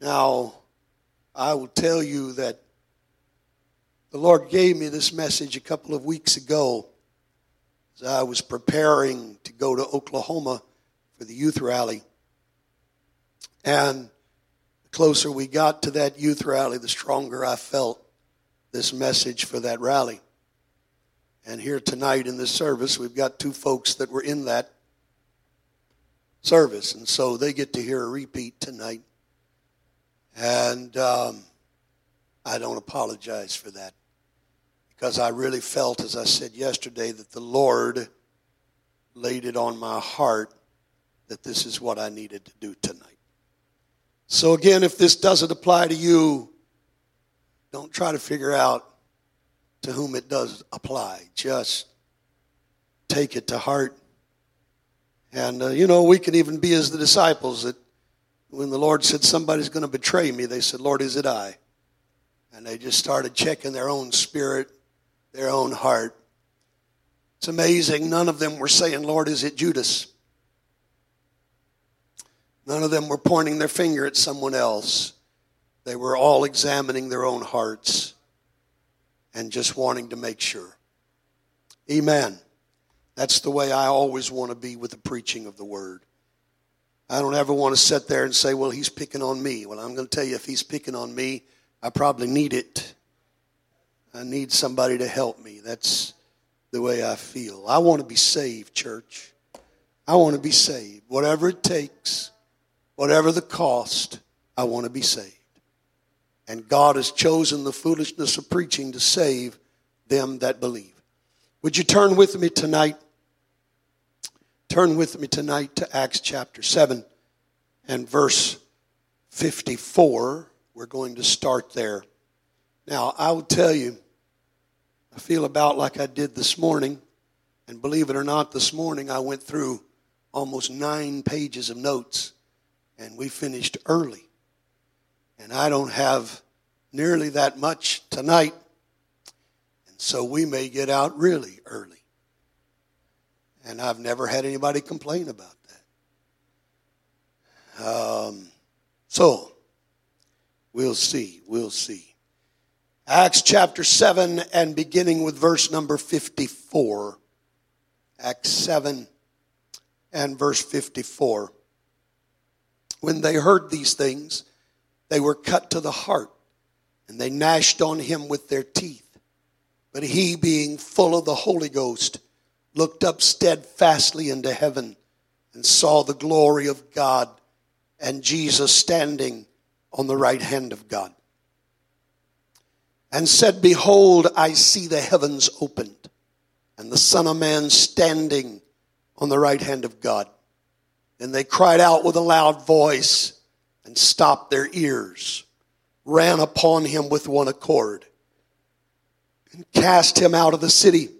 Now, I will tell you that the Lord gave me this message a couple of weeks ago as I was preparing to go to Oklahoma for the youth rally. And the closer we got to that youth rally, the stronger I felt this message for that rally. And here tonight in this service, we've got two folks that were in that service. And so they get to hear a repeat tonight. And um, I don't apologize for that because I really felt, as I said yesterday, that the Lord laid it on my heart that this is what I needed to do tonight. So, again, if this doesn't apply to you, don't try to figure out to whom it does apply. Just take it to heart. And, uh, you know, we can even be as the disciples that when the Lord said somebody's going to betray me, they said, Lord, is it I? And they just started checking their own spirit, their own heart. It's amazing. None of them were saying, Lord, is it Judas? None of them were pointing their finger at someone else. They were all examining their own hearts and just wanting to make sure. Amen. That's the way I always want to be with the preaching of the word. I don't ever want to sit there and say, well, he's picking on me. Well, I'm going to tell you, if he's picking on me, I probably need it. I need somebody to help me. That's the way I feel. I want to be saved, church. I want to be saved. Whatever it takes, whatever the cost, I want to be saved. And God has chosen the foolishness of preaching to save them that believe. Would you turn with me tonight? Turn with me tonight to Acts chapter 7 and verse 54. We're going to start there. Now, I will tell you, I feel about like I did this morning. And believe it or not, this morning I went through almost nine pages of notes, and we finished early. And I don't have nearly that much tonight. And so we may get out really early. And I've never had anybody complain about that. Um, so, we'll see. We'll see. Acts chapter 7 and beginning with verse number 54. Acts 7 and verse 54. When they heard these things, they were cut to the heart, and they gnashed on him with their teeth. But he, being full of the Holy Ghost, looked up steadfastly into heaven and saw the glory of God and Jesus standing on the right hand of God. And said, Behold, I see the heavens opened, and the Son of Man standing on the right hand of God. And they cried out with a loud voice and stopped their ears, ran upon him with one accord, and cast him out of the city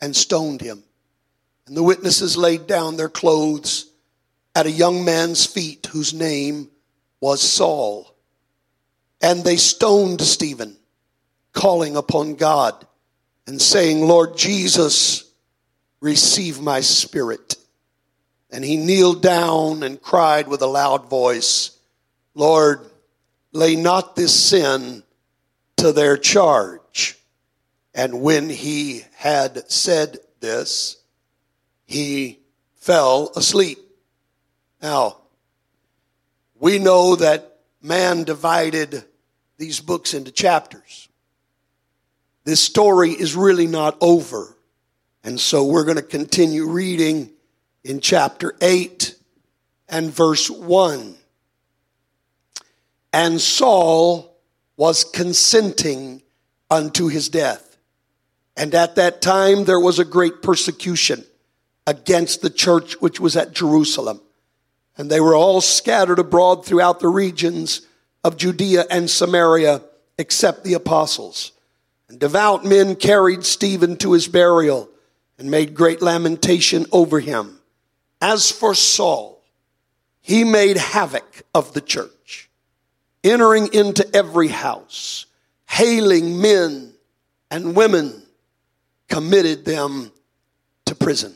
and stoned him. And the witnesses laid down their clothes at a young man's feet whose name was Saul. And they stoned Stephen, calling upon God and saying, Lord Jesus, receive my spirit. And he kneeled down and cried with a loud voice, Lord, lay not this sin to their charge. And when he had said this, he fell asleep. Now, we know that man divided these books into chapters. This story is really not over. And so we're going to continue reading in chapter 8 and verse 1. And Saul was consenting unto his death. And at that time there was a great persecution against the church which was at Jerusalem. And they were all scattered abroad throughout the regions of Judea and Samaria, except the apostles. And devout men carried Stephen to his burial and made great lamentation over him. As for Saul, he made havoc of the church entering into every house, hailing men and women, committed them to prison.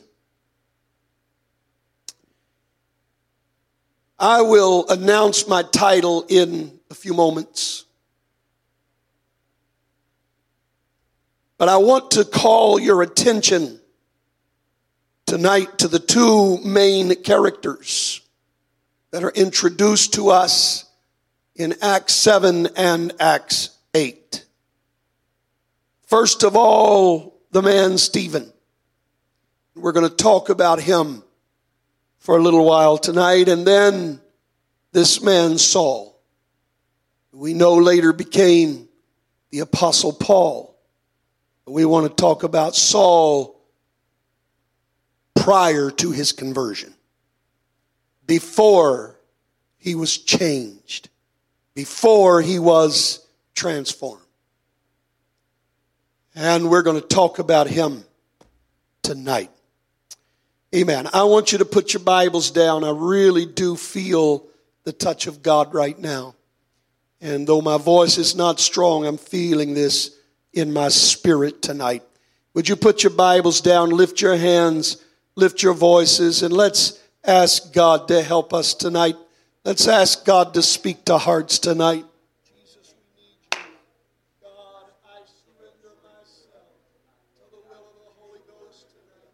I will announce my title in a few moments. But I want to call your attention tonight to the two main characters that are introduced to us in Acts 7 and Acts 8. First of all, the man Stephen. We're going to talk about him for a little while tonight, and then this man Saul, we know later became the Apostle Paul. We want to talk about Saul prior to his conversion, before he was changed, before he was transformed. And we're going to talk about him tonight. Amen. I want you to put your Bibles down. I really do feel the touch of God right now. And though my voice is not strong, I'm feeling this in my spirit tonight. Would you put your Bibles down, lift your hands, lift your voices, and let's ask God to help us tonight. Let's ask God to speak to hearts tonight. Jesus, we need you. God, I surrender myself to the will of the Holy Ghost tonight.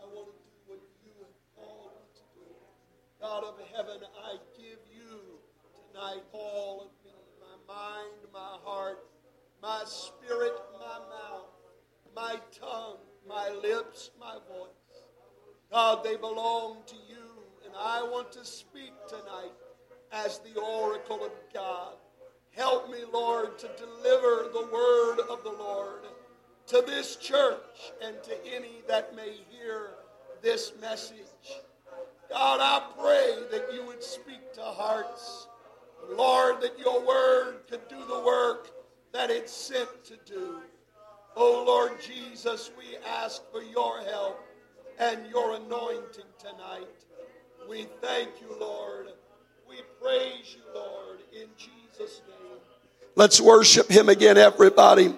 I want to do what you have called me to do. God of heaven, I give you tonight all of me, my mind, my heart, my spirit, my mouth, my tongue, my lips, my voice. God, they belong to you, and I want to speak tonight as the oracle of God. Help me, Lord, to deliver the word of the Lord to this church and to any that may hear this message. God, I pray that you would speak to hearts. Lord, that your word could do the work that it's sent to do. Oh Lord Jesus, we ask for your help and your anointing tonight. We thank you, Lord. We praise you, Lord, in Jesus' name. Let's worship him again, everybody.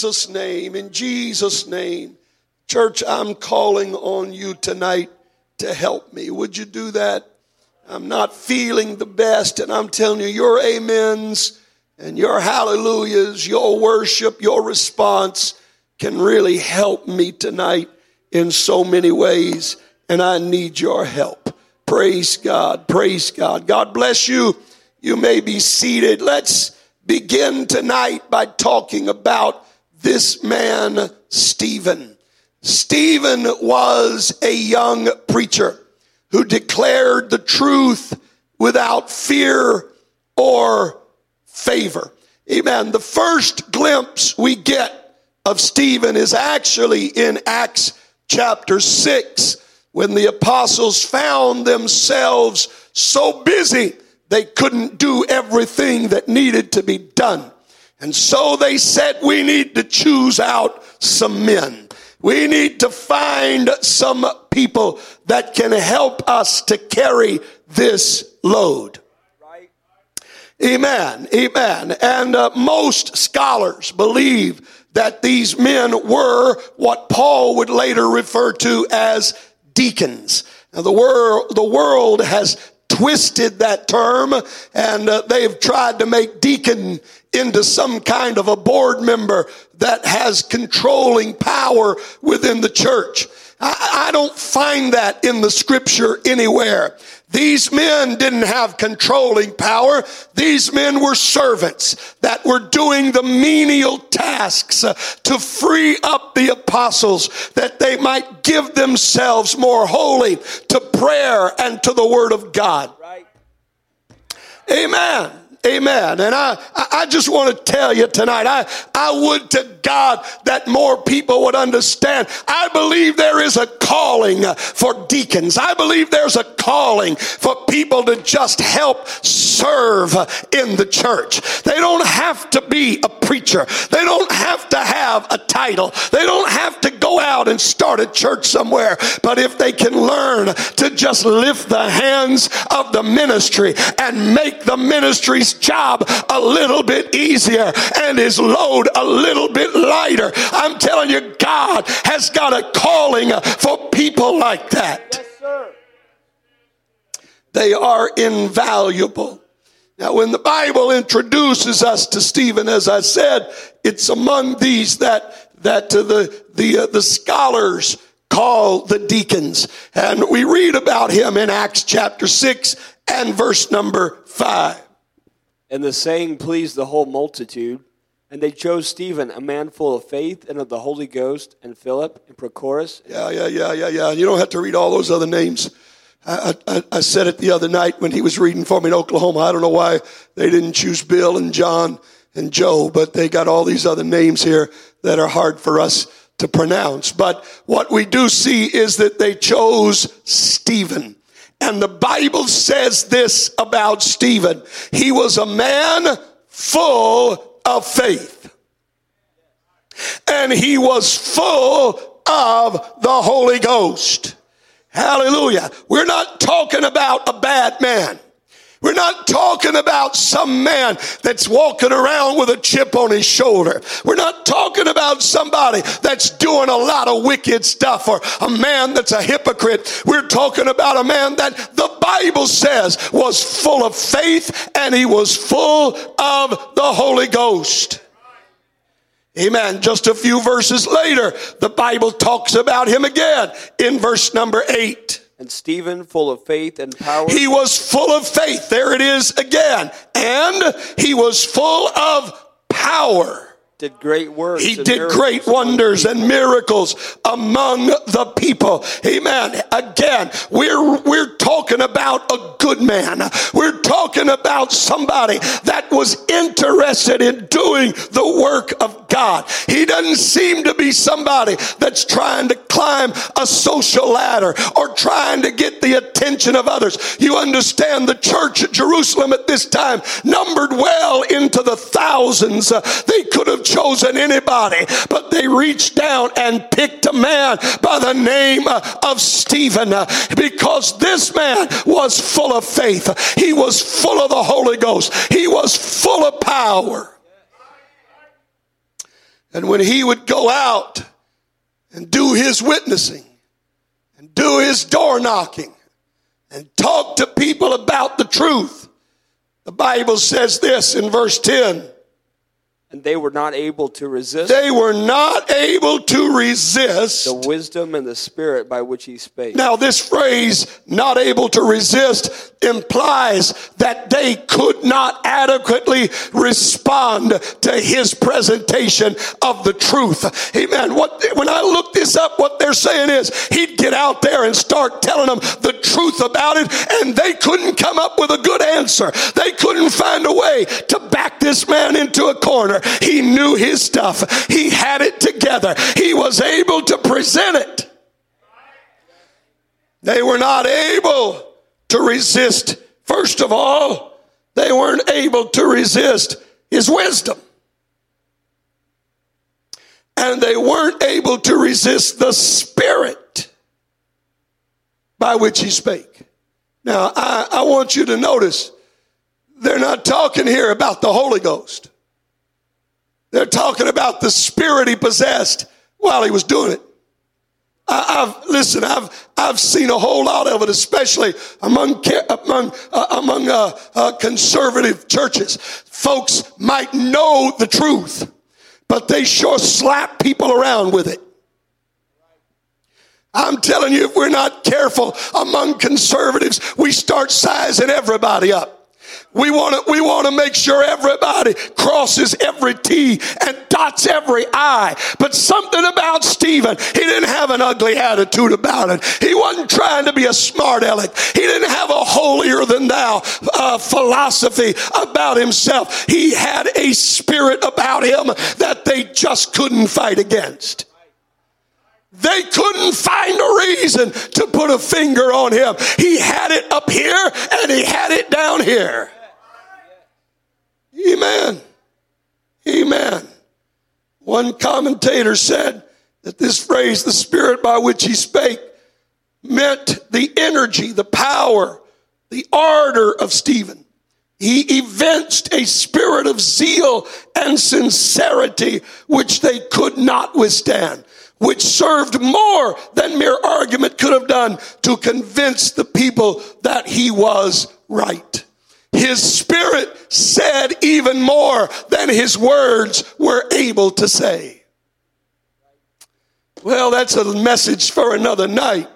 Jesus' name, in Jesus' name. Church, I'm calling on you tonight to help me. Would you do that? I'm not feeling the best, and I'm telling you, your amens and your hallelujahs, your worship, your response can really help me tonight in so many ways, and I need your help. Praise God. Praise God. God bless you. You may be seated. Let's begin tonight by talking about this man, Stephen. Stephen was a young preacher who declared the truth without fear or favor. Amen. The first glimpse we get of Stephen is actually in Acts chapter 6 when the apostles found themselves so busy they couldn't do everything that needed to be done. And so they said, we need to choose out some men. We need to find some people that can help us to carry this load. Amen. Amen. And uh, most scholars believe that these men were what Paul would later refer to as deacons. Now the world, the world has twisted that term and uh, they've tried to make deacon into some kind of a board member that has controlling power within the church. I, I don't find that in the scripture anywhere. These men didn't have controlling power. These men were servants that were doing the menial tasks uh, to free up the apostles that they might give themselves more wholly to prayer and to the word of God. Right. Amen. Amen. And I, I just want to tell you tonight, I, I would to God that more people would understand. I believe there is a calling for deacons. I believe there's a calling for people to just help serve in the church. They don't have to be a preacher. They don't have to have a title. They don't have to go out and start a church somewhere. But if they can learn to just lift the hands of the ministry and make the ministry's job a little bit easier and his load a little bit lighter, I'm telling you, God has got a calling for people like that. Yes, they are invaluable. Now, when the Bible introduces us to Stephen, as I said, it's among these that that uh, the the uh, the scholars call the deacons, and we read about him in Acts chapter six and verse number five. And the saying pleased the whole multitude, and they chose Stephen, a man full of faith and of the Holy Ghost, and Philip and Prochorus. Yeah, yeah, yeah, yeah, yeah. You don't have to read all those other names. I, I, I, said it the other night when he was reading for me in Oklahoma. I don't know why they didn't choose Bill and John and Joe, but they got all these other names here that are hard for us to pronounce. But what we do see is that they chose Stephen. And the Bible says this about Stephen. He was a man full of faith. And he was full of the Holy Ghost. Hallelujah. We're not talking about a bad man. We're not talking about some man that's walking around with a chip on his shoulder. We're not talking about somebody that's doing a lot of wicked stuff or a man that's a hypocrite. We're talking about a man that the Bible says was full of faith and he was full of the Holy Ghost. Amen. Just a few verses later, the Bible talks about him again in verse number eight. And Stephen, full of faith and power. He was full of faith. There it is again. And he was full of power did great works. He did great wonders and miracles among the people. Amen. Again, we're, we're talking about a good man. We're talking about somebody that was interested in doing the work of God. He doesn't seem to be somebody that's trying to climb a social ladder or trying to get the attention of others. You understand the church at Jerusalem at this time numbered well into the thousands. they could have chosen anybody, but they reached down and picked a man by the name uh, of Stephen uh, because this man was full of faith. He was full of the Holy Ghost. He was full of power. And when he would go out and do his witnessing and do his door knocking and talk to people about the truth, the Bible says this in verse 10 and they were not able to resist. They were not able to resist the wisdom and the spirit by which he spake. Now, this phrase, not able to resist, implies that they could not adequately respond to his presentation of the truth. Amen. What, when I look this up, what they're saying is he'd get out there and start telling them the truth about it, and they couldn't come up with a good answer. They couldn't find a way to back this man into a corner. He knew his stuff. He had it together. He was able to present it. They were not able to resist. First of all, they weren't able to resist his wisdom. And they weren't able to resist the spirit by which he spake. Now, I, I want you to notice they're not talking here about the Holy Ghost. They're talking about the spirit he possessed while he was doing it. I, have listen. I've I've seen a whole lot of it, especially among among uh, among uh, uh, conservative churches. Folks might know the truth, but they sure slap people around with it. I'm telling you, if we're not careful among conservatives, we start sizing everybody up. We want to we want to make sure everybody crosses every T and dots every I. But something about Stephen, he didn't have an ugly attitude about it. He wasn't trying to be a smart aleck. He didn't have a holier than thou uh, philosophy about himself. He had a spirit about him that they just couldn't fight against. They couldn't find a reason to put a finger on him. He had it up here and he had it down here. Amen. Amen. One commentator said that this phrase, the spirit by which he spake, meant the energy, the power, the ardor of Stephen. He evinced a spirit of zeal and sincerity which they could not withstand, which served more than mere argument could have done to convince the people that he was right. His spirit said even more than his words were able to say. Well, that's a message for another night.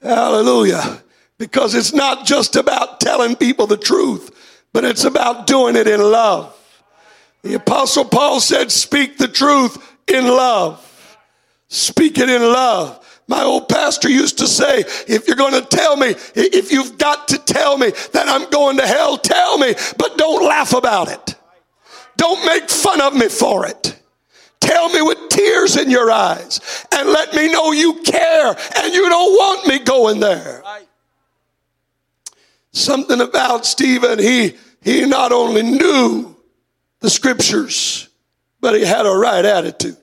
Hallelujah. Because it's not just about telling people the truth, but it's about doing it in love. The apostle Paul said, speak the truth in love. Speak it in love. My old pastor used to say, if you're going to tell me, if you've got to tell me that I'm going to hell, tell me, but don't laugh about it. Don't make fun of me for it. Tell me with tears in your eyes and let me know you care and you don't want me going there. Something about Stephen, he, he not only knew the scriptures, but he had a right attitude.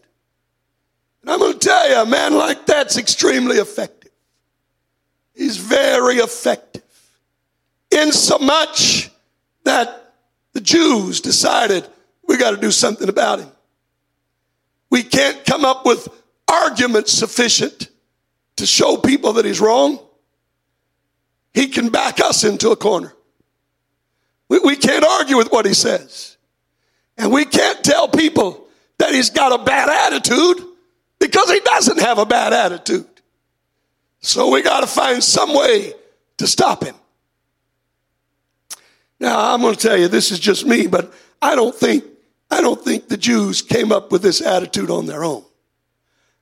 And I'm going to tell you, a man like that's extremely effective. He's very effective. In so much that the Jews decided we got to do something about him. We can't come up with arguments sufficient to show people that he's wrong. He can back us into a corner. We, we can't argue with what he says. And we can't tell people that he's got a bad attitude because he doesn't have a bad attitude. So we got to find some way to stop him. Now, I'm going to tell you, this is just me, but I don't think, I don't think the Jews came up with this attitude on their own.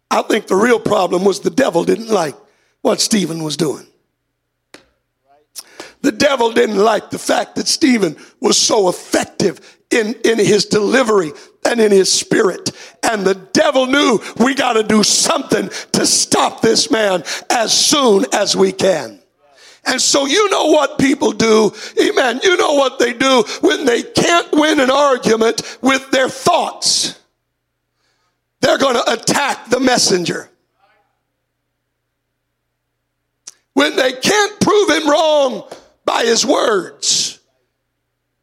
I think the real problem was the devil didn't like what Stephen was doing. The devil didn't like the fact that Stephen was so effective in, in his delivery and in his spirit. And the devil knew we got to do something to stop this man as soon as we can. And so you know what people do. Amen. You know what they do when they can't win an argument with their thoughts. They're going to attack the messenger. When they can't prove him wrong by his words,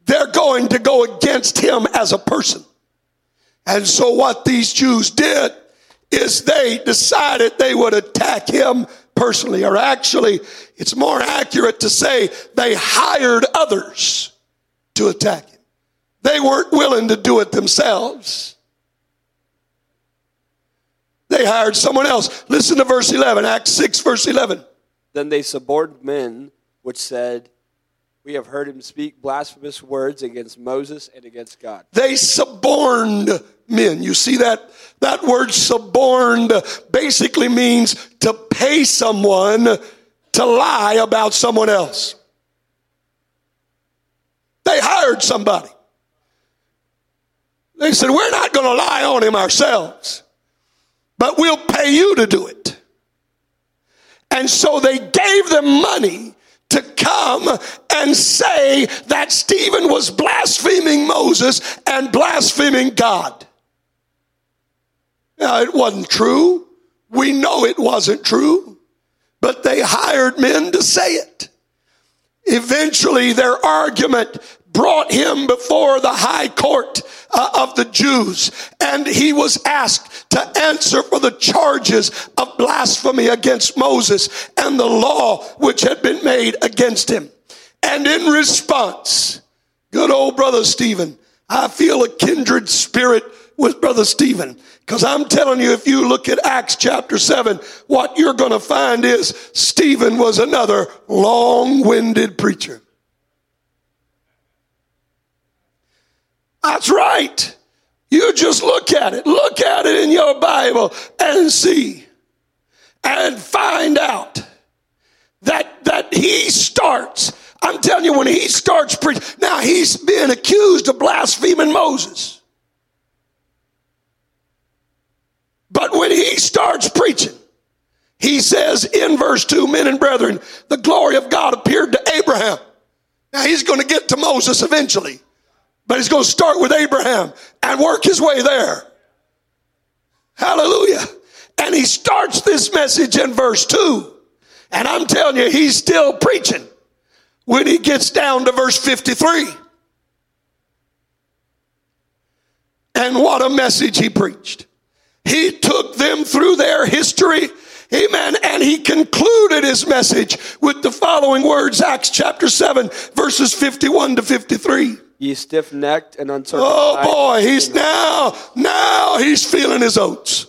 they're going to go against him as a person. And so what these Jews did is they decided they would attack him personally, or actually, it's more accurate to say they hired others to attack him. They weren't willing to do it themselves. They hired someone else. Listen to verse 11, Acts 6, verse 11. Then they suborned men which said, we have heard him speak blasphemous words against Moses and against God. They suborned men. You see that? That word suborned basically means to pay someone to lie about someone else. They hired somebody. They said, We're not going to lie on him ourselves, but we'll pay you to do it. And so they gave them money to come and say that Stephen was blaspheming Moses and blaspheming God. Now, it wasn't true. We know it wasn't true, but they hired men to say it. Eventually, their argument brought him before the high court uh, of the Jews, and he was asked to answer for the charges of blasphemy against Moses and the law which had been made against him. And in response, good old brother Stephen, I feel a kindred spirit with brother Stephen. Because I'm telling you, if you look at Acts chapter 7, what you're going to find is Stephen was another long winded preacher. That's right. You just look at it. Look at it in your Bible and see and find out that that he starts. I'm telling you, when he starts preaching, now he's being accused of blaspheming Moses. But when he starts preaching, he says in verse 2, men and brethren, the glory of God appeared to Abraham. Now he's going to get to Moses eventually, but he's going to start with Abraham and work his way there. Hallelujah. And he starts this message in verse 2. And I'm telling you, he's still preaching when he gets down to verse 53. And what a message he preached. He took them through their history. Amen. And he concluded his message with the following words Acts chapter 7, verses 51 to 53. Ye stiff necked and uncircumcised. Oh boy, he's now, now he's feeling his oats.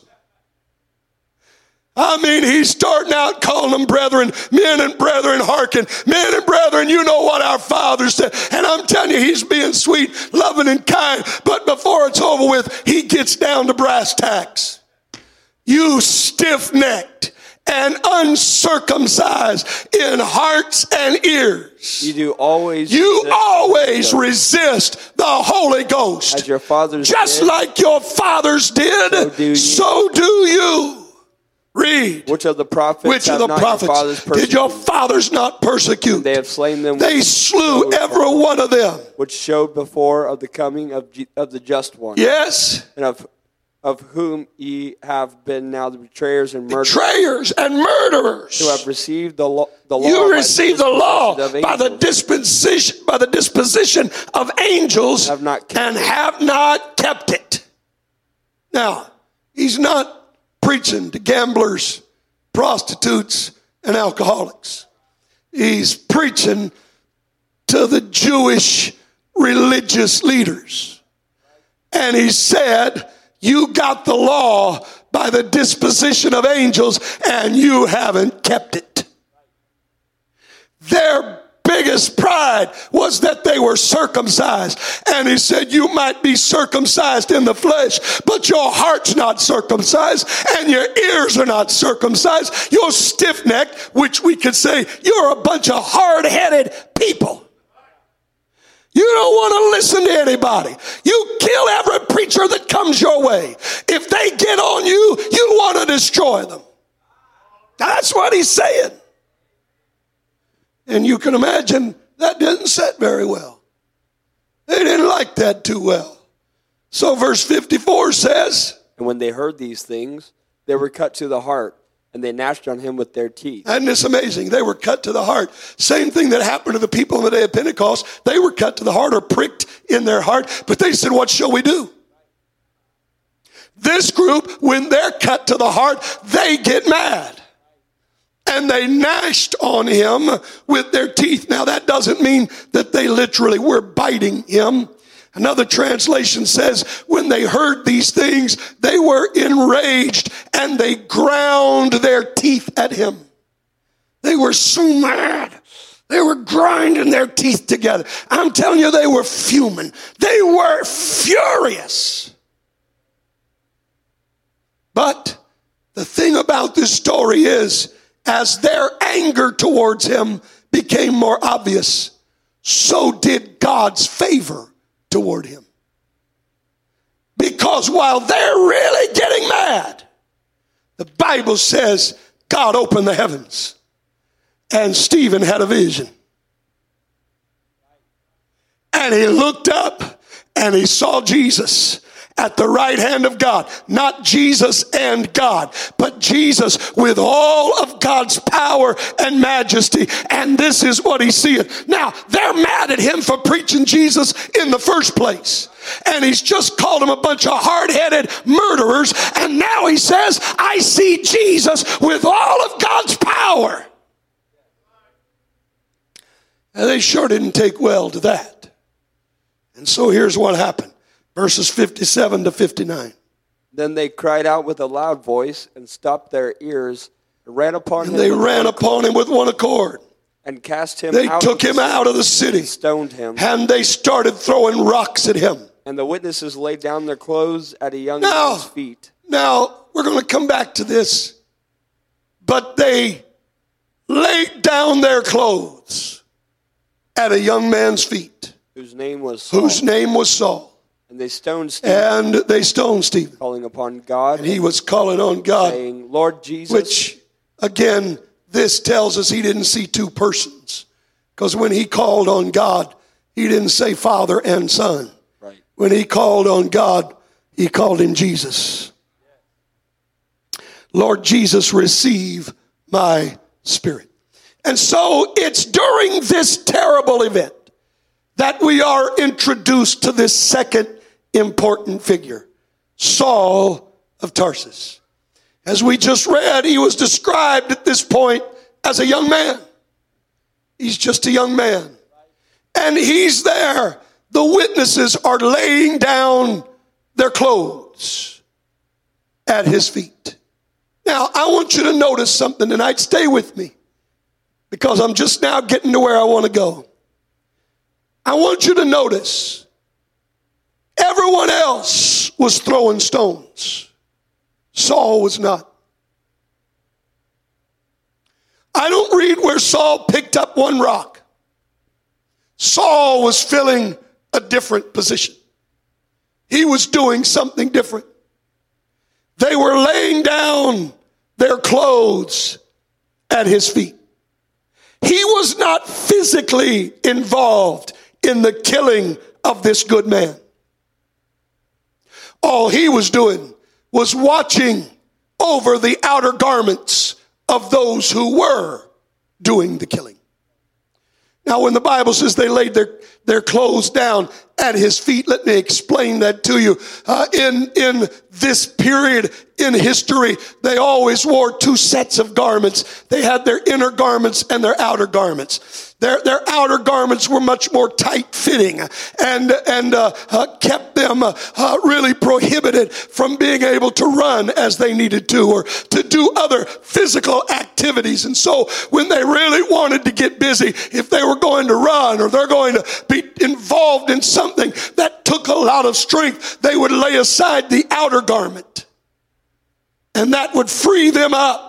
I mean, he's starting out calling them brethren, men and brethren, hearken. Men and brethren, you know what our father said. And I'm telling you, he's being sweet, loving, and kind. But before it's over with, he gets down to brass tacks. You stiff necked and uncircumcised in hearts and ears. You do always. You resist always the- resist the Holy Ghost. as your fathers Just did, like your fathers did, So do ye. so do you. Read. which of the prophets Which of the not your fathers prophets did your fathers not persecute? They have slain them. They slew every one of them. which showed before of the coming of G- of the just one, Yes, and of of whom ye have been now the betrayers and murderers, betrayers and murderers. who have received the law. The law You received the law by the disposition by the disposition of angels Have not kept and have not kept it. Now, he's not preaching to gamblers, prostitutes, and alcoholics. He's preaching to the Jewish religious leaders. And he said, You got the law by the disposition of angels, and you haven't kept it. Their biggest pride was that they were circumcised. And he said, You might be circumcised in the flesh, but your heart's not circumcised, and your ears are not circumcised. You're stiff necked, which we could say you're a bunch of hard headed people. You don't want to listen to anybody. You kill every preacher that comes your way. If they get on you, you want to destroy them. That's what he's saying. And you can imagine that didn't set very well. They didn't like that too well. So, verse 54 says, And when they heard these things, they were cut to the heart, and they gnashed on him with their teeth. and it's amazing, they were cut to the heart. Same thing that happened to the people on the day of Pentecost. They were cut to the heart or pricked in their heart, but they said, What shall we do? This group, when they're cut to the heart, they get mad. And they gnashed on him with their teeth. Now, that doesn't mean that they literally were biting him. Another translation says, when they heard these things, they were enraged and they ground their teeth at him. They were so mad. They were grinding their teeth together. I'm telling you, they were fuming. They were furious. But the thing about this story is, as their anger towards him became more obvious, so did God's favor toward him. Because while they're really getting mad, the Bible says God opened the heavens and Stephen had a vision. And he looked up and he saw Jesus at the right hand of God. Not Jesus and God, but Jesus with all of God's power and majesty. And this is what he's seeing. Now, they're mad at him for preaching Jesus in the first place. And he's just called them a bunch of hard headed murderers. And now he says, I see Jesus with all of God's power. And they sure didn't take well to that. And so here's what happened verses 57 to 59. Then they cried out with a loud voice and stopped their ears and ran upon him they ran upon him with one accord. and cast him They took him out of the city city, stoned him, and they started throwing rocks at him. And the witnesses laid down their clothes at a young Now- man's feet. Now, we're going to come back to this. But they laid down their clothes at a young man's feet, Whose name was Saul. whose name was Saul. And they stoned Stephen, And they stoned Stephen. calling upon God, And he was calling on God, saying, Lord Jesus, which, again, this tells us he didn't see two persons. Because when he called on God, he didn't say Father and Son. right, When he called on God, he called him Jesus. Lord Jesus, receive my spirit. And so it's during this terrible event that we are introduced to this second important figure, Saul of Tarsus. As we just read, he was described at this point as a young man. He's just a young man. And he's there. The witnesses are laying down their clothes at his feet. Now, I want you to notice something tonight. Stay with me because I'm just now getting to where I want to go. I want you to notice everyone else was throwing stones, Saul was not. I don't read where Saul picked up one rock. Saul was filling a different position. He was doing something different. They were laying down their clothes at his feet. He was not physically involved in the killing of this good man. All he was doing was watching over the outer garments of those who were doing the killing. Now, when the Bible says they laid their, their clothes down at his feet, let me explain that to you. Uh, in, in this period in history, they always wore two sets of garments. They had their inner garments and their outer garments. Their, their outer garments were much more tight fitting and, and uh, uh, kept them uh, uh, really prohibited from being able to run as they needed to or to do other physical activities. And so when they really wanted to get busy, if they were going to run or they're going to be involved in something that took a lot of strength, they would lay aside the outer garment. And that would free them up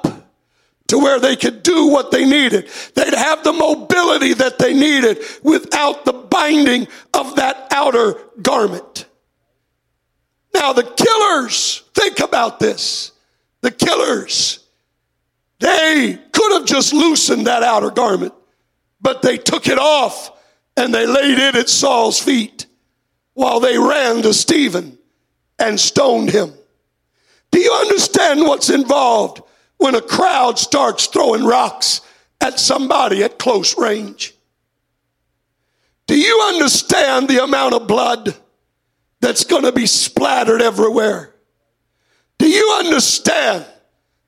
to where they could do what they needed. They'd have the mobility that they needed without the binding of that outer garment. Now, the killers, think about this. The killers, they could have just loosened that outer garment, but they took it off and they laid it at Saul's feet while they ran to Stephen and stoned him. Do you understand what's involved when a crowd starts throwing rocks at somebody at close range? Do you understand the amount of blood that's going to be splattered everywhere? Do you understand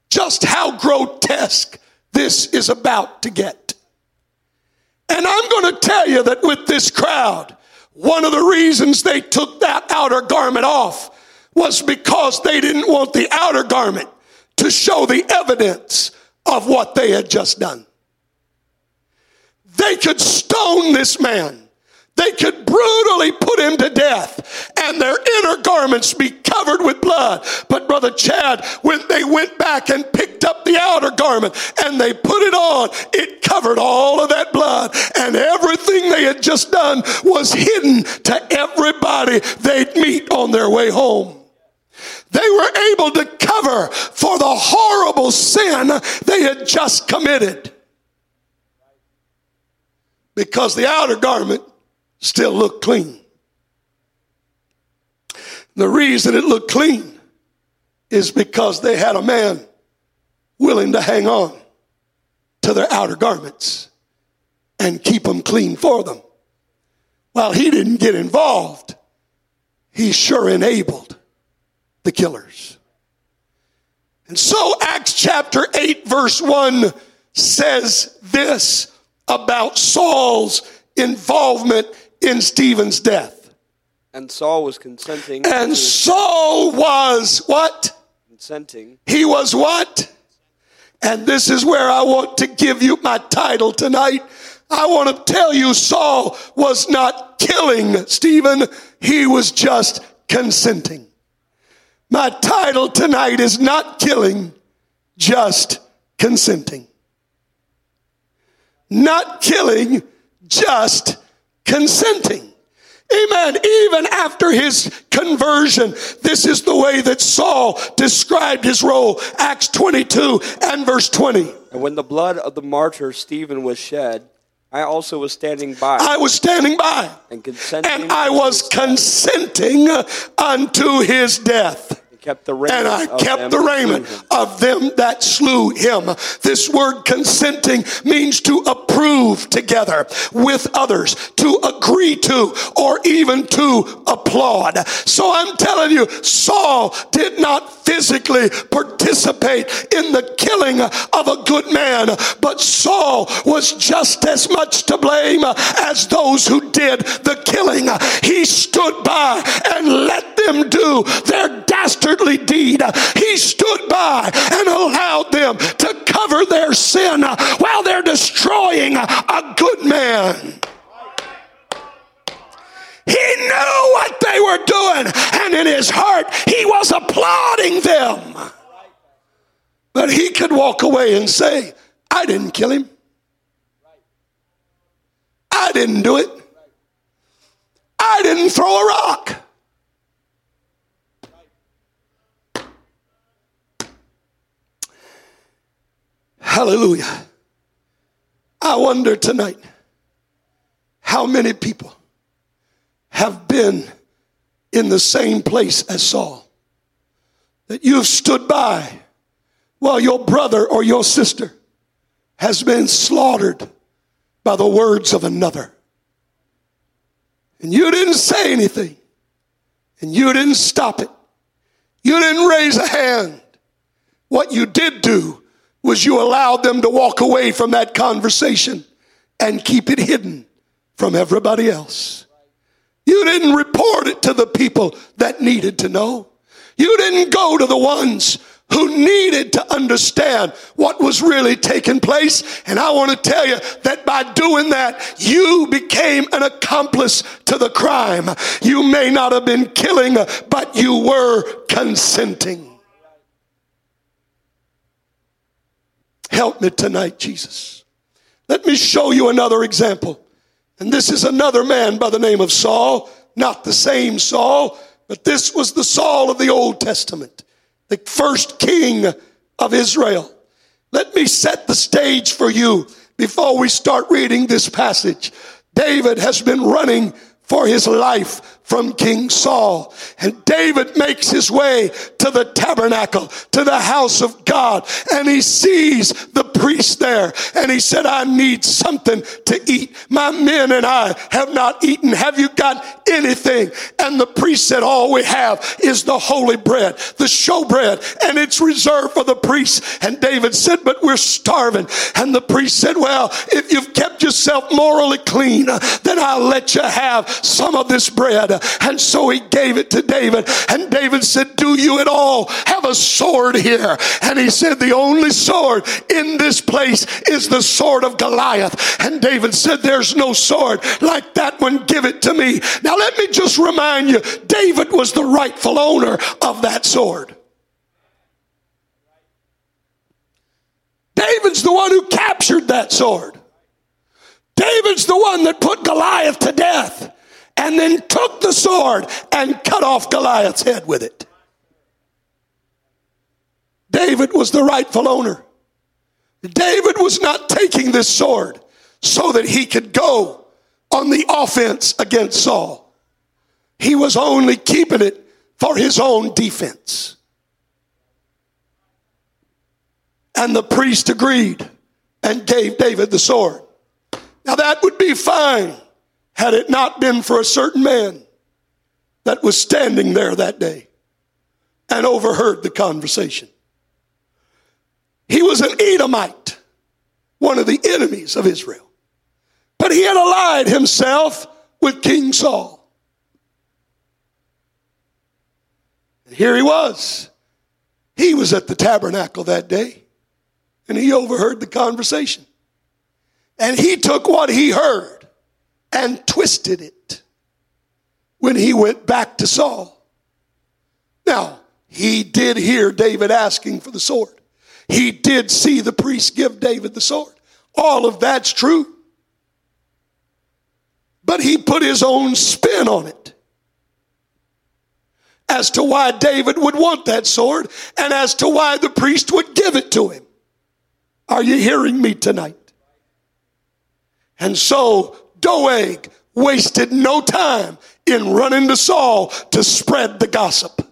just how grotesque this is about to get? And I'm going to tell you that with this crowd, one of the reasons they took that outer garment off was because they didn't want the outer garment to show the evidence of what they had just done. They could stone this man. They could brutally put him to death and their inner garments be covered with blood. But Brother Chad, when they went back and picked up the outer garment and they put it on, it covered all of that blood. And everything they had just done was hidden to everybody they'd meet on their way home. They were able to cover for the horrible sin they had just committed. Because the outer garment still looked clean. The reason it looked clean is because they had a man willing to hang on to their outer garments and keep them clean for them. While he didn't get involved, he sure enabled the killers. And so Acts chapter 8 verse 1 says this about Saul's involvement in Stephen's death. And Saul was consenting. And Saul was what? consenting. He was what? And this is where I want to give you my title tonight. I want to tell you, Saul was not killing Stephen, he was just consenting. My title tonight is not killing, just consenting. Not killing, just consenting. Amen. Even after his conversion, this is the way that Saul described his role. Acts 22 and verse 20. And when the blood of the martyr Stephen was shed, I also was standing by. I was standing by. And consenting. And I was consenting unto his death kept the raiment and I kept the raiment of them that slew him. This word consenting means to approve together with others, to agree to, or even to applaud. So I'm telling you, Saul did not physically participate in the killing of a good man, but Saul was just as much to blame as those who did the killing. He stood by and let them do their dastardly deed. Uh, he stood by and allowed them to cover their sin uh, while they're destroying uh, a good man. He knew what they were doing, and in his heart, he was applauding them. But he could walk away and say, I didn't kill him. I didn't do it. I didn't throw a rock. Hallelujah. I wonder tonight how many people have been in the same place as Saul. That you've stood by while your brother or your sister has been slaughtered by the words of another. And you didn't say anything. And you didn't stop it. You didn't raise a hand. What you did do was you allowed them to walk away from that conversation and keep it hidden from everybody else. You didn't report it to the people that needed to know. You didn't go to the ones who needed to understand what was really taking place. And I want to tell you that by doing that, you became an accomplice to the crime. You may not have been killing, but you were consenting. Help me tonight, Jesus. Let me show you another example. And this is another man by the name of Saul, not the same Saul, but this was the Saul of the Old Testament, the first king of Israel. Let me set the stage for you before we start reading this passage. David has been running for his life from King Saul. And David makes his way to the tabernacle, to the house of God, and he sees the priest there. And he said, I need something to eat. My men and I have not eaten. Have you got anything? And the priest said, All we have is the holy bread, the showbread, and it's reserved for the priest. And David said, But we're starving. And the priest said, Well, if you've kept yourself morally clean, then I'll let you have some of this bread. And so he gave it to David. And David said, Do you at all have a sword here? And he said, The only sword in this place is the sword of Goliath. And David said, There's no sword like that one. Give it to me. Now, let me just remind you David was the rightful owner of that sword. David's the one who captured that sword. David's the one that put Goliath to death and then took the sword and cut off Goliath's head with it. David was the rightful owner. David was not taking this sword so that he could go on the offense against Saul. He was only keeping it for his own defense. And the priest agreed and gave David the sword. Now that would be fine had it not been for a certain man that was standing there that day and overheard the conversation. He was an Edomite, one of the enemies of Israel. But he had allied himself with King Saul. And here he was. He was at the tabernacle that day and he overheard the conversation. And he took what he heard and twisted it when he went back to Saul. Now, he did hear David asking for the sword. He did see the priest give David the sword. All of that's true. But he put his own spin on it as to why David would want that sword and as to why the priest would give it to him. Are you hearing me tonight? And so Doeg wasted no time in running to Saul to spread the gossip.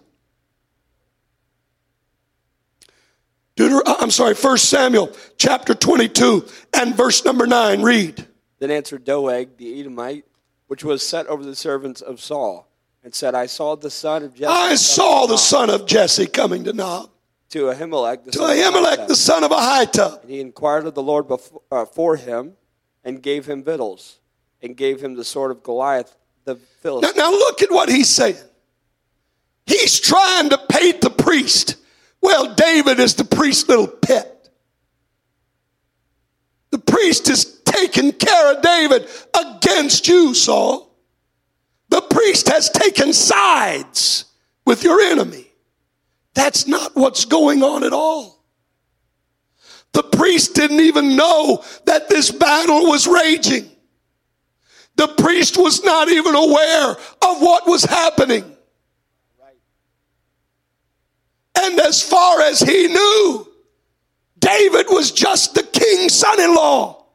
Deuter- I'm sorry, 1 Samuel chapter 22 and verse number 9. Read. Then answered Doeg the Edomite, which was set over the servants of Saul, and said, I saw the son of Jesse. I saw the son of Jesse coming to Nob, to Ahimelech, the to son of Ahimelech, Ahitub. the son of Ahitub. And he inquired of the Lord before, uh, for him, and gave him victuals, and gave him the sword of Goliath the Now, Philistine. now look at what he's saying. He's trying to paint the priest. Well, David is the priest's little pet. The priest is taking care of David against you, Saul. The priest has taken sides with your enemy. That's not what's going on at all. The priest didn't even know that this battle was raging. The priest was not even aware of what was happening. And as far as he knew, David was just the king's son in law.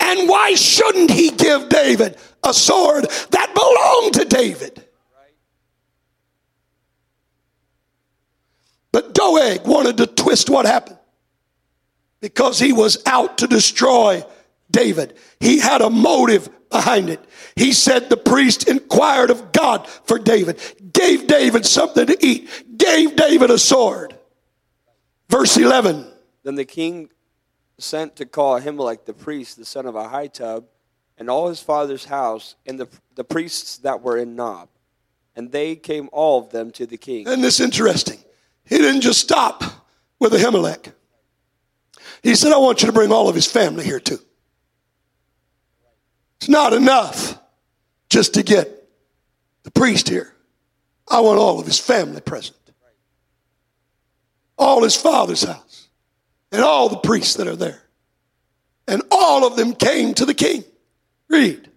And why shouldn't he give David a sword that belonged to David? But Doeg wanted to twist what happened because he was out to destroy David. He had a motive behind it. He said the priest inquired of God for David, gave David something to eat, gave David a sword. Verse 11. Then the king sent to call Ahimelech the priest, the son of Ahitub, and all his father's house, and the, the priests that were in Nob. And they came all of them to the king. Isn't this interesting? He didn't just stop with Ahimelech. He said, I want you to bring all of his family here too. It's not enough just to get the priest here. I want all of his family present. All his father's house. And all the priests that are there. And all of them came to the king. Read.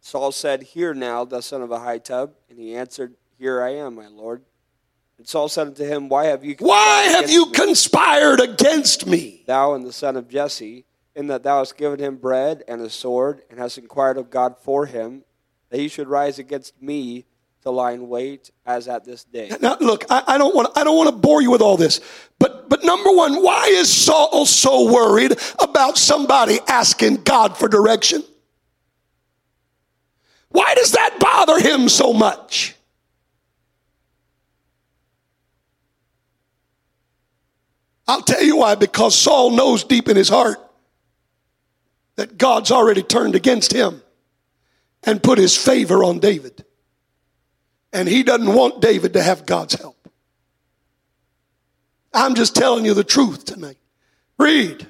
Saul said, Hear now, the son of a high Ahitub. And he answered, Here I am, my lord. And Saul said unto him, Why have you Why have you me, conspired against me? thou and the son of Jesse, in that thou hast given him bread and a sword, and hast inquired of God for him, that he should rise against me to lie in wait as at this day? Now, look, I, I don't want I don't want to bore you with all this, but but number one, why is Saul so worried about somebody asking God for direction? Why does that bother him so much? I'll tell you why, because Saul knows deep in his heart that God's already turned against him and put his favor on David. And he doesn't want David to have God's help. I'm just telling you the truth tonight. Read.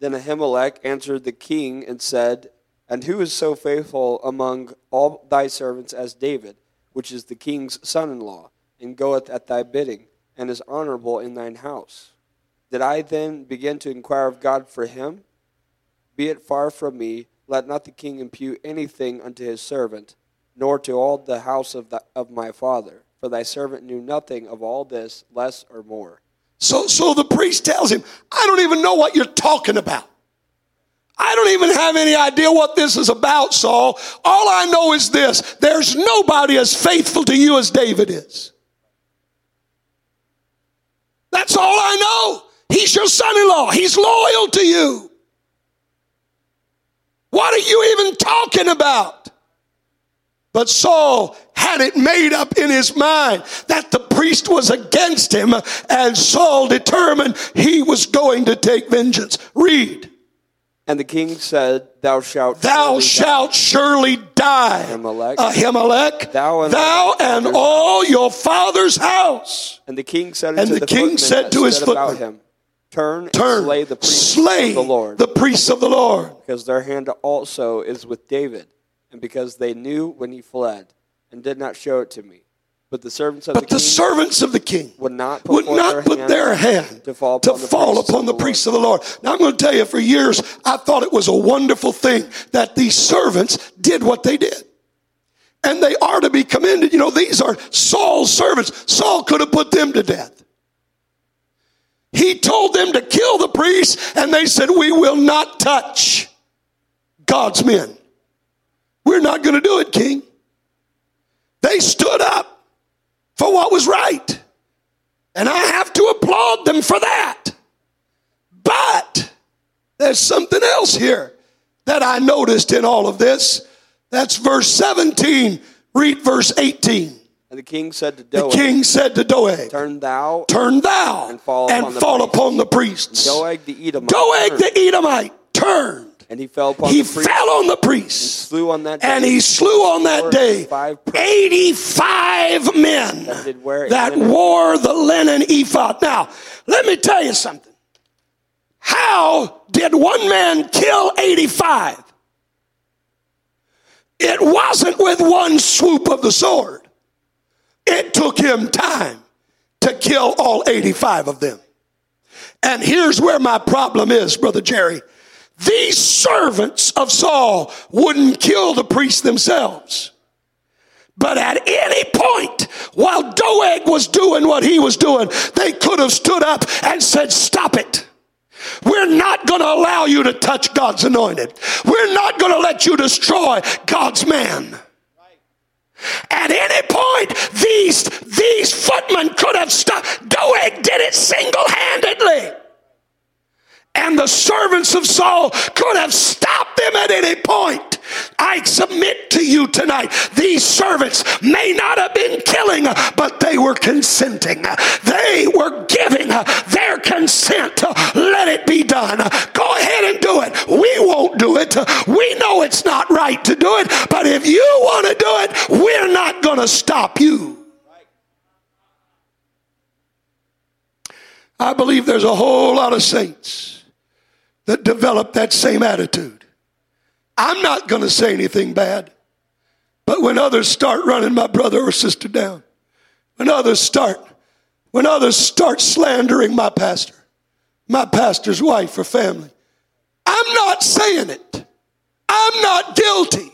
Then Ahimelech answered the king and said, And who is so faithful among all thy servants as David, which is the king's son in law, and goeth at thy bidding, and is honorable in thine house? Did I then begin to inquire of God for him? Be it far from me, let not the king impute anything unto his servant, nor to all the house of, the, of my father. For thy servant knew nothing of all this, less or more. So, so the priest tells him, I don't even know what you're talking about. I don't even have any idea what this is about, Saul. All I know is this there's nobody as faithful to you as David is. That's all I know. He's your son in law, he's loyal to you. What are you even talking about? But Saul had it made up in his mind that the priest was against him, and Saul determined he was going to take vengeance. Read. And the king said, Thou shalt Thou surely die." shalt surely die, Ahimelech. Ahimelech, Thou and thou and all your father's house. And the king said And the the, king said to his stood about footmen, him, Turn turn, slay the priests slay of the Lord, the priests of the Lord. because their hand also is with David, and because they knew when he fled, and did not show it to me. But the servants of But the the king servants of the king would not put, would not their put hand their hand to fall to upon the fall priests upon of the the priests of the Lord. Now I'm going to tell you, for years I thought it was a wonderful thing that these servants did what they did. And they are to be commended. You know, these are Saul's servants. Saul could have put them to death. He told them to kill the priests, and they said, We will not touch God's men. We're not going to do it, King. They stood up for what was right. And I have to applaud them for that. But there's something else here that I noticed in all of this. That's verse 17. Read verse 18. And the king said to The Doeg, king said to Doeg, Turn thou Turn thou And fall and upon the fall priests. upon the priests. Doeg the Edomite. Doeg turned, the Edomite turned. and he fell upon He the priests, fell on the priests. slew on that day, And he slew on that day 85 men that that wore the linen ephod. Now, let me tell you something. How did one man kill 85? It wasn't with one swoop of the sword. It took him time to kill all 85 of them. And here's where my problem is, Brother Jerry. These servants of Saul wouldn't kill the priests themselves. But at any point, while Doeg was doing what he was doing, they could have stood up and said, Stop it. We're not going to allow you to touch God's anointed. We're not going to let you destroy God's man. At any point, these, these footmen could have stopped. Doeg did it single handedly. And the servants of Saul could have stopped them at any point. I submit to you tonight, these servants may not have been killing, but they were consenting. They were giving their consent. Let it be done. Go ahead and do it. We won't do it. We know it's not right to do it, but if you want to do it, we're not going to stop you. I believe there's a whole lot of saints that develop that same attitude. I'm not going to say anything bad, but when others start running my brother or sister down, when others start, when others start slandering my pastor, my pastor's wife or family, I'm not saying it. I'm not guilty.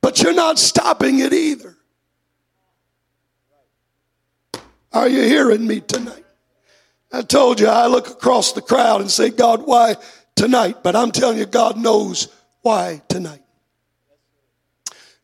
But you're not stopping it either. Are you hearing me tonight? I told you I look across the crowd and say, God, why tonight? But I'm telling you, God knows why tonight.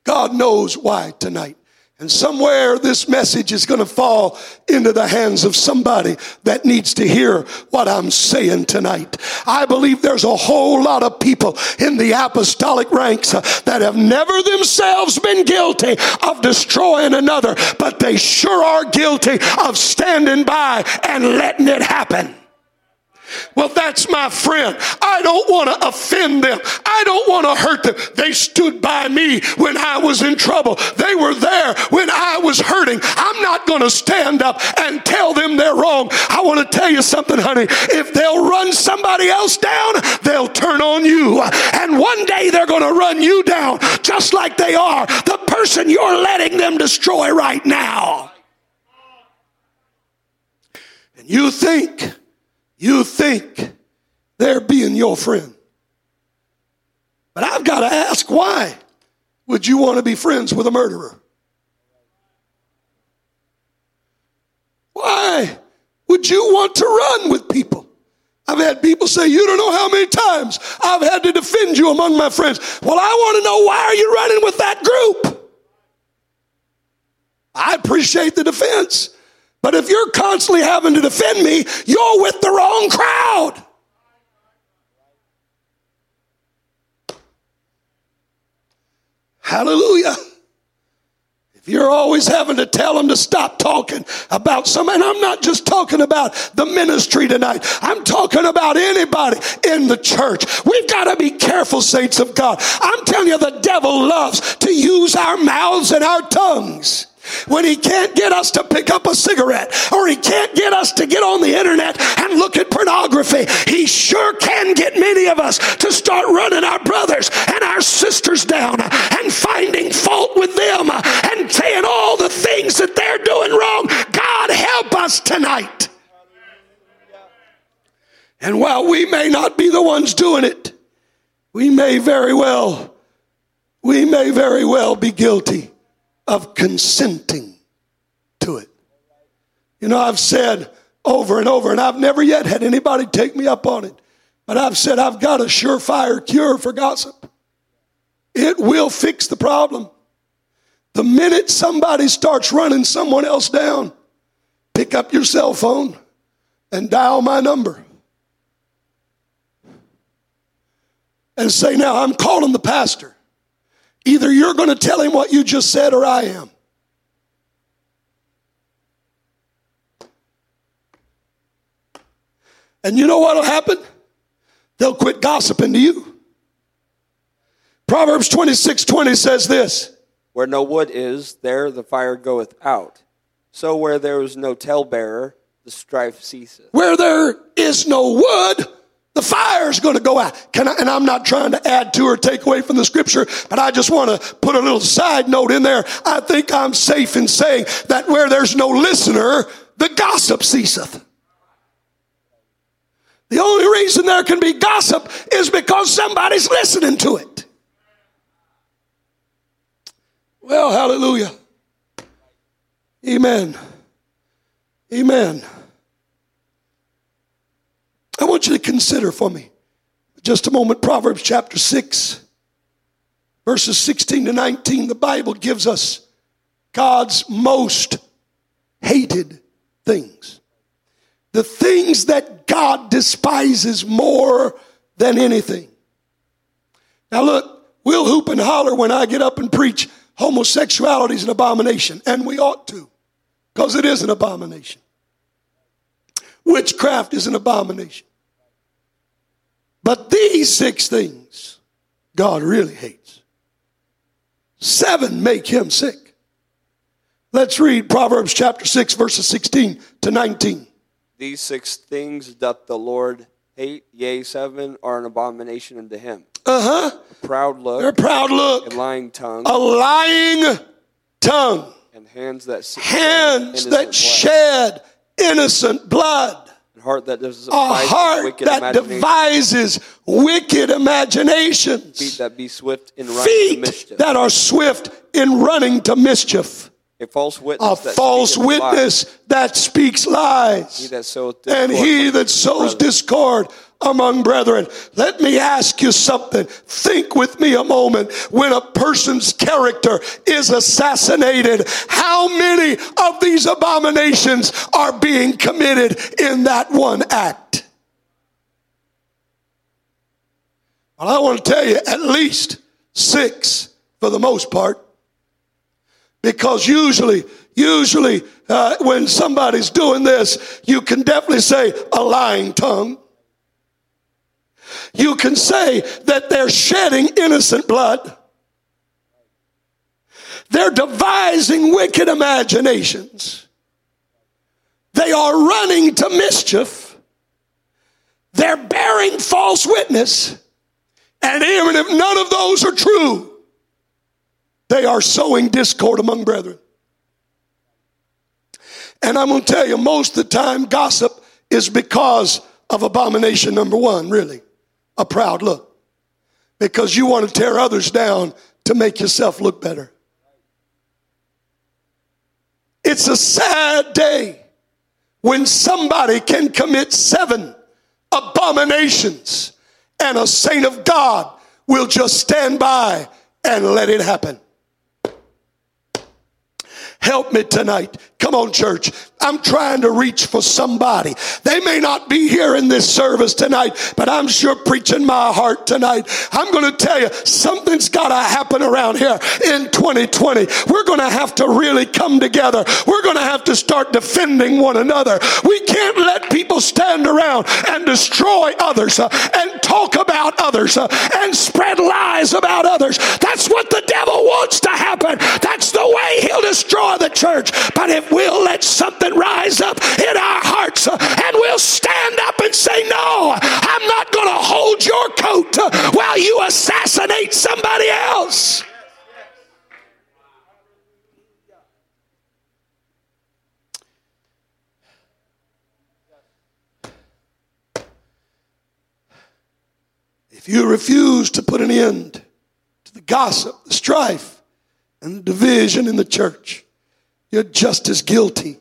God knows why tonight. And somewhere this message is going to fall into the hands of somebody that needs to hear what I'm saying tonight. I believe there's a whole lot of people in the apostolic ranks that have never themselves been guilty of destroying another, but they sure are guilty of standing by and letting it happen. Well, that's my friend. I don't want to offend them. I don't want to hurt them. They stood by me when I was in trouble. They were there when I was hurting. I'm not going to stand up and tell them they're wrong. I want to tell you something, honey. If they'll run somebody else down, they'll turn on you. And one day they're going to run you down just like they are the person you're letting them destroy right now. And you think you think they're being your friend. But I've got to ask why would you want to be friends with a murderer? Why would you want to run with people? I've had people say, You don't know how many times I've had to defend you among my friends. Well, I want to know why are you running with that group? I appreciate the defense. But if you're constantly having to defend me, you're with the wrong crowd. Hallelujah. If you're always having to tell them to stop talking about something, and I'm not just talking about the ministry tonight, I'm talking about anybody in the church. We've got to be careful, saints of God. I'm telling you, the devil loves to use our mouths and our tongues when he can't get us to pick up a cigarette or he can't get us to get on the internet and look at pornography, he sure can get many of us to start running our brothers and our sisters down and finding fault with them and saying all the things that they're doing wrong. God help us tonight. And while we may not be the ones doing it, we may very well, we may very well be guilty of consenting to it. You know, I've said over and over, and I've never yet had anybody take me up on it, but I've said I've got a surefire cure for gossip. It will fix the problem. The minute somebody starts running someone else down, pick up your cell phone and dial my number. And say, Now I'm calling the pastor. Either you're going to tell him what you just said or I am. And you know what will happen? They'll quit gossiping to you. Proverbs 26 20 says this Where no wood is, there the fire goeth out. So where there is no talebearer, the strife ceaseth. Where there is no wood, the fire is going to go out. Can I, and I'm not trying to add to or take away from the scripture, but I just want to put a little side note in there. I think I'm safe in saying that where there's no listener, the gossip ceaseth. The only reason there can be gossip is because somebody's listening to it. Well, hallelujah. Amen. Amen. I want you to consider for me just a moment Proverbs chapter 6, verses 16 to 19. The Bible gives us God's most hated things. The things that God despises more than anything. Now, look, we'll hoop and holler when I get up and preach homosexuality is an abomination, and we ought to, because it is an abomination. Witchcraft is an abomination. But these six things God really hates. Seven make him sick. Let's read Proverbs chapter 6, verses 16 to 19. These six things doth the Lord hate, yea, seven are an abomination unto him. Uh huh. Proud look, Their proud look, a lying tongue, a lying tongue, and hands that shed hands that blood, shed innocent blood, and heart that does a heart that devises wicked imaginations, feet that be swift in running to feet mischief, that are swift in running to mischief, a false witness, a that false witness that speaks he lies, that and he that sows brethren. discord among brethren. Let me ask you something. Think with me a moment. When a person's character is assassinated, how many of these abominations are being committed in that one act? Well, I want to tell you at least six for the most part. Because usually, usually, uh, when somebody's doing this, you can definitely say a lying tongue. You can say that they're shedding innocent blood. They're devising wicked imaginations. They are running to mischief. They're bearing false witness. And even if none of those are true, they are sowing discord among brethren. And I'm going to tell you, most of the time, gossip is because of abomination number one, really a proud look. Because you want to tear others down to make yourself look better. It's a sad day when somebody can commit seven abominations and a saint of God will just stand by and let it happen. Help me tonight. Come on, church. I'm trying to reach for somebody. They may not be here in this service tonight, but I'm sure preaching my heart tonight. I'm going to tell you something's got to happen around here in 2020. We're going to have to really come together. We're going to have to start defending one another. We can't let people stand around and destroy others uh, and talk about others uh, and spread lies about others. That's what the devil wants to happen. That's the way he'll destroy the church. But if we'll let something rise up in our hearts uh, and we'll stand up and say, No, I'm not going to hold your coat uh, while you assassinate somebody else. If you refuse to put an end to the gossip, the strife, and the division in the church, you're just as guilty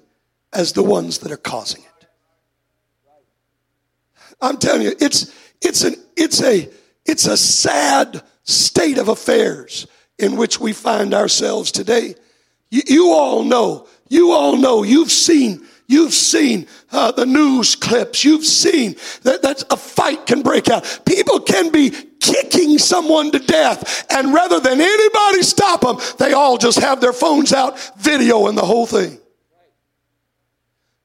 as the ones that are causing it. I'm telling you, it's it's an it's a it's a sad state of affairs in which we find ourselves today. You, you all know, you all know, you've seen You've seen uh, the news clips. You've seen that, that a fight can break out. People can be kicking someone to death. And rather than anybody stop them, they all just have their phones out, videoing the whole thing.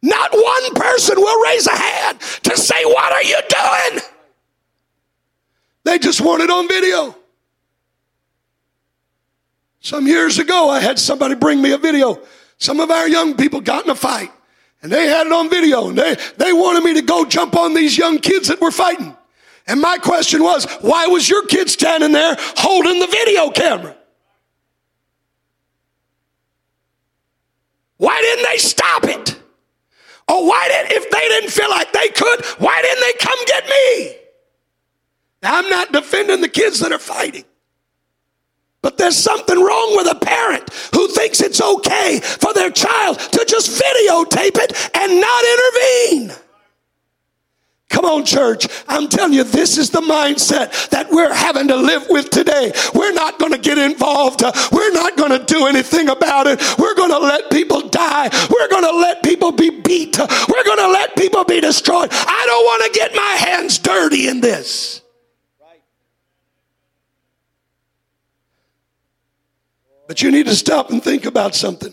Not one person will raise a hand to say, What are you doing? They just want it on video. Some years ago, I had somebody bring me a video. Some of our young people got in a fight. And they had it on video and they, they wanted me to go jump on these young kids that were fighting. And my question was, why was your kid standing there holding the video camera? Why didn't they stop it? Or why did if they didn't feel like they could, why didn't they come get me? Now, I'm not defending the kids that are fighting. But there's something wrong with a parent who thinks it's okay for their child to just videotape it and not intervene. Come on, church. I'm telling you, this is the mindset that we're having to live with today. We're not going to get involved. We're not going to do anything about it. We're going to let people die. We're going to let people be beat. We're going to let people be destroyed. I don't want to get my hands dirty in this. But you need to stop and think about something.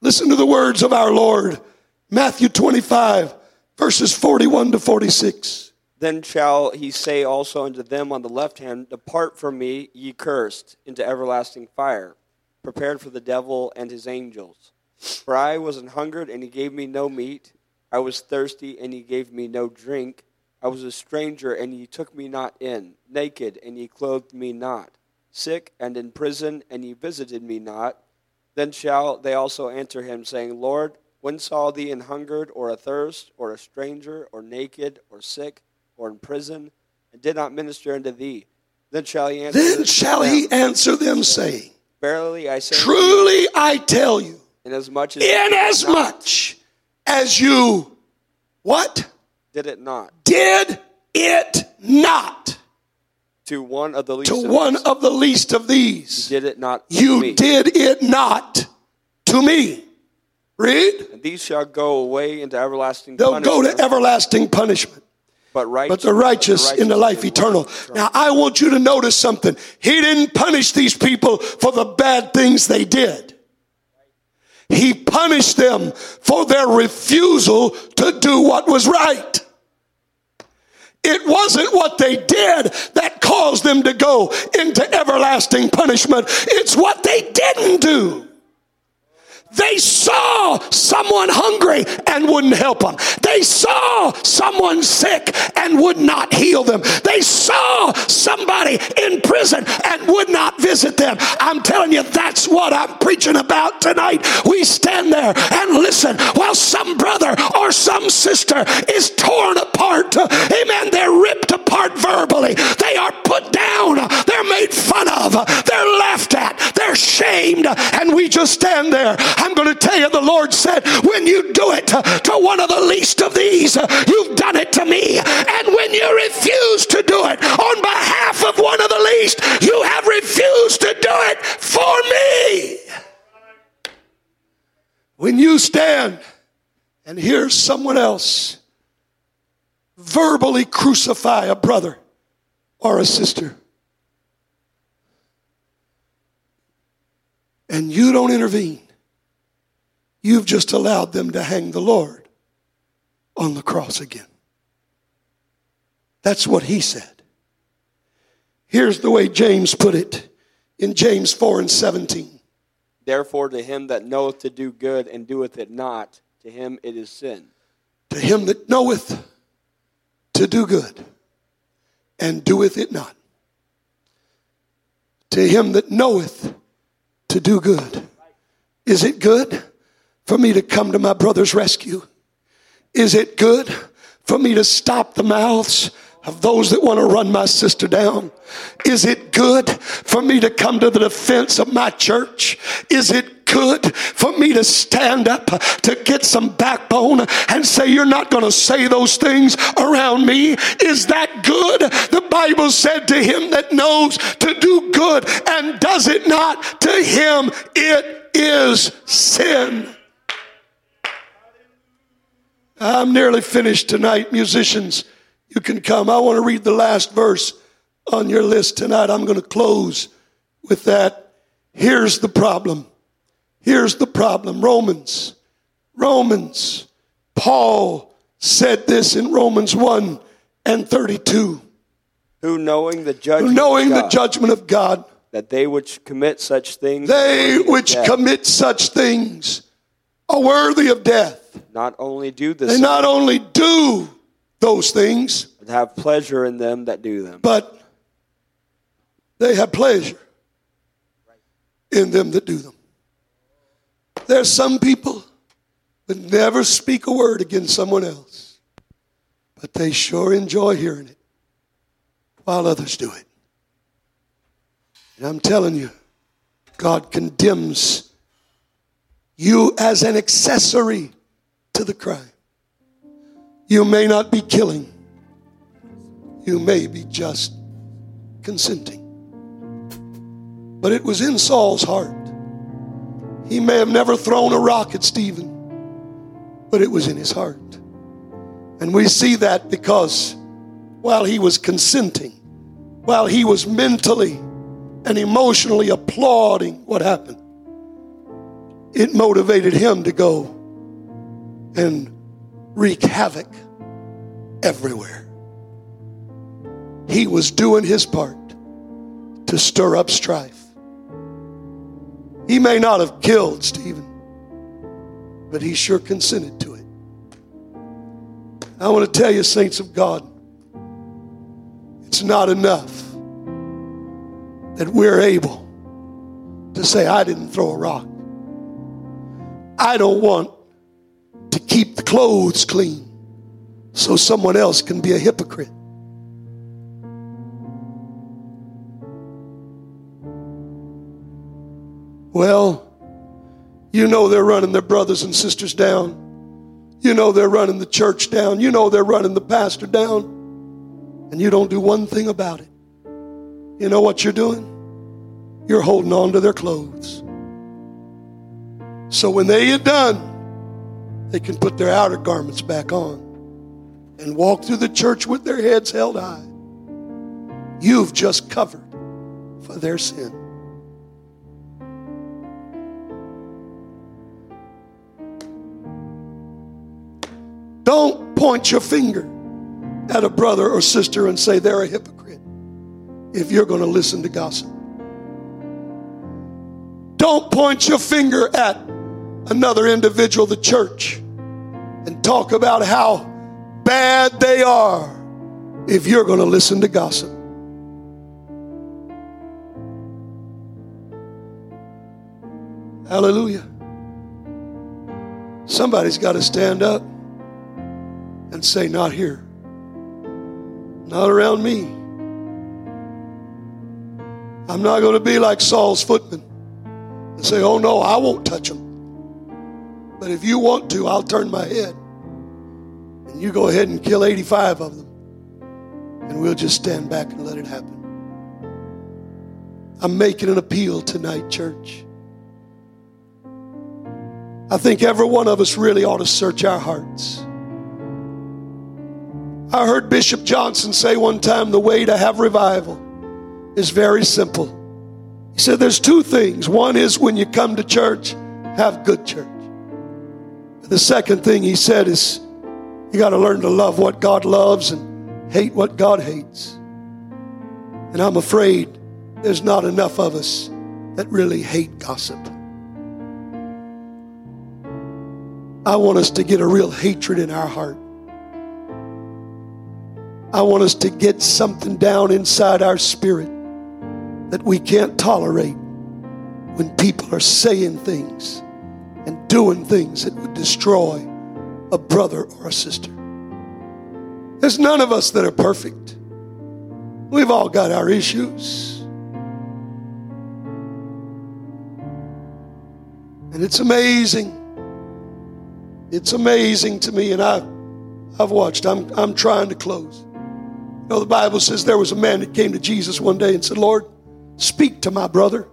Listen to the words of our Lord, Matthew 25, verses 41 to 46. Then shall he say also unto them on the left hand, Depart from me, ye cursed, into everlasting fire, prepared for the devil and his angels. For I was an hungered, and he gave me no meat. I was thirsty, and he gave me no drink. I was a stranger, and ye took me not in. Naked, and ye clothed me not sick and in prison, and ye visited me not. Then shall they also answer him, saying, Lord, when saw thee in hungered, or athirst, or a stranger, or naked, or sick, or in prison, and did not minister unto thee? Then shall he answer Then shall them, he answer them, saying, Verily I say, Truly I tell you, inasmuch as, inasmuch as you, what? Did it not? Did it not to one of the least to of one these. of the least of these. You did it not. You me. did it not to me. Read. And these shall go away into everlasting. They'll punishment. go to everlasting punishment. But, righteous, but the righteous, the righteous in the life eternal. eternal. Now I want you to notice something. He didn't punish these people for the bad things they did. He punished them for their refusal to do what was right. It wasn't what they did that caused them to go into everlasting punishment. It's what they didn't do. They saw someone hungry and wouldn't help them. They saw someone sick and would not heal them. They saw somebody in prison and would not visit them. I'm telling you, that's what I'm preaching about tonight. We stand there and listen while some brother or some sister is torn apart. Amen. They're ripped apart verbally. They are put down. They're made fun of. They're laughed at. They're shamed. And we just stand there I'm going to tell you, the Lord said, when you do it uh, to one of the least of these, uh, you've done it to me. And when you refuse to do it on behalf of one of the least, you have refused to do it for me. When you stand and hear someone else verbally crucify a brother or a sister, and you don't intervene, You've just allowed them to hang the Lord on the cross again. That's what he said. Here's the way James put it in James 4 and 17. Therefore, to him that knoweth to do good and doeth it not, to him it is sin. To him that knoweth to do good and doeth it not. To him that knoweth to do good. Is it good for me to come to my brother's rescue? Is it good for me to stop the mouths of those that want to run my sister down? Is it good for me to come to the defense of my church? Is it good for me to stand up to get some backbone and say, You're not going to say those things around me? Is that good? The Bible said to him that knows to do good and does it not, to him it is sin. I'm nearly finished tonight, musicians. You can come. I want to read the last verse on your list tonight. I'm going to close with that. Here's the problem. Here's the problem. Romans. Romans. Paul said this in Romans 1 and 32. Who knowing the judgment Who Knowing of the God, judgment of God, that they which commit such things they are worthy of which commit such things are worthy of death. Not only do the They not only do those things, but have pleasure in them that do them. but they have pleasure in them that do them. There's some people that never speak a word against someone else, but they sure enjoy hearing it while others do it. And I'm telling you, God condemns you as an accessory to the crime. You may not be killing, you may be just consenting. But it was in Saul's heart. He may have never thrown a rock at Stephen, but it was in his heart. And we see that because while he was consenting, while he was mentally and emotionally applauding what happened, it motivated him to go and wreak havoc everywhere. He was doing his part to stir up strife. He may not have killed Stephen, but he sure consented to it. I want to tell you, saints of God, it's not enough that we're able to say, I didn't throw a rock. I don't want keep the clothes clean so someone else can be a hypocrite. Well, you know they're running their brothers and sisters down. You know they're running the church down. You know they're running the pastor down. And you don't do one thing about it. You know what you're doing? You're holding on to their clothes. So when they get done, they can put their outer garments back on and walk through the church with their heads held high. You've just covered for their sin. Don't point your finger at a brother or sister and say they're a hypocrite if you're going to listen to gossip. Don't point your finger at another individual, the church, and talk about how bad they are if you're going to listen to gossip. Hallelujah. Somebody's got to stand up and say, Not here. Not around me. I'm not going to be like Saul's footman and say, Oh no, I won't touch them. But if you want to, I'll turn my head. And you go ahead and kill 85 of them. And we'll just stand back and let it happen. I'm making an appeal tonight, church. I think every one of us really ought to search our hearts. I heard Bishop Johnson say one time the way to have revival is very simple. He said there's two things. One is when you come to church, have good church. The second thing he said is you got to learn to love what God loves and hate what God hates. And I'm afraid there's not enough of us that really hate gossip. I want us to get a real hatred in our heart. I want us to get something down inside our spirit that we can't tolerate when people are saying things doing things that would destroy a brother or a sister. There's none of us that are perfect. We've all got our issues. And it's amazing. It's amazing to me, and I've, I've watched. I'm, I'm trying to close. You know, the Bible says there was a man that came to Jesus one day and said, Lord, speak to my brother.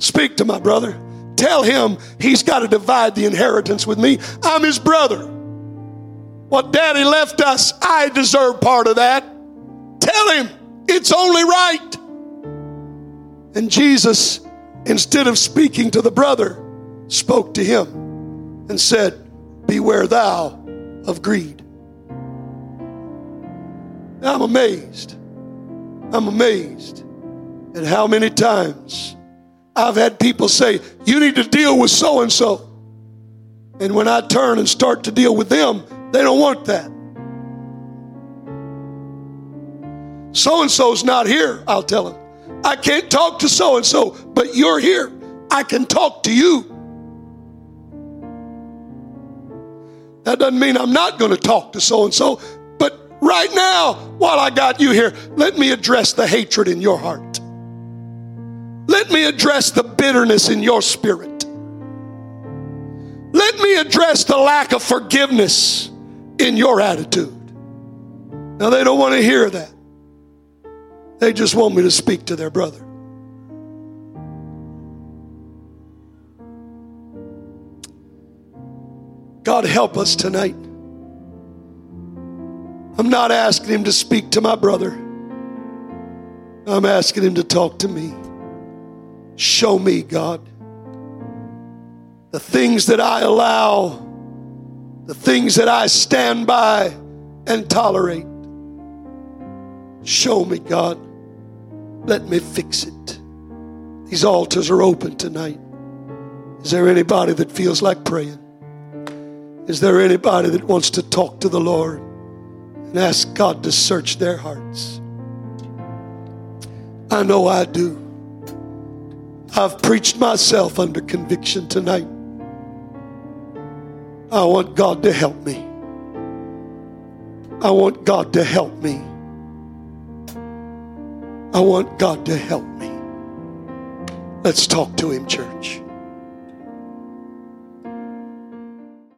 Speak to my brother. Tell him he's got to divide the inheritance with me. I'm his brother. What daddy left us, I deserve part of that. Tell him it's only right. And Jesus, instead of speaking to the brother, spoke to him and said, Beware thou of greed. I'm amazed. I'm amazed at how many times I've had people say, You need to deal with so and so. And when I turn and start to deal with them, they don't want that. So and so's not here, I'll tell them. I can't talk to so and so, but you're here. I can talk to you. That doesn't mean I'm not going to talk to so and so, but right now, while I got you here, let me address the hatred in your heart. Let me address the bitterness in your spirit. Let me address the lack of forgiveness in your attitude. Now, they don't want to hear that. They just want me to speak to their brother. God, help us tonight. I'm not asking him to speak to my brother. I'm asking him to talk to me. Show me, God, the things that I allow, the things that I stand by and tolerate. Show me, God. Let me fix it. These altars are open tonight. Is there anybody that feels like praying? Is there anybody that wants to talk to the Lord and ask God to search their hearts? I know I do. I've preached myself under conviction tonight. I want God to help me. I want God to help me. I want God to help me. Let's talk to Him, church.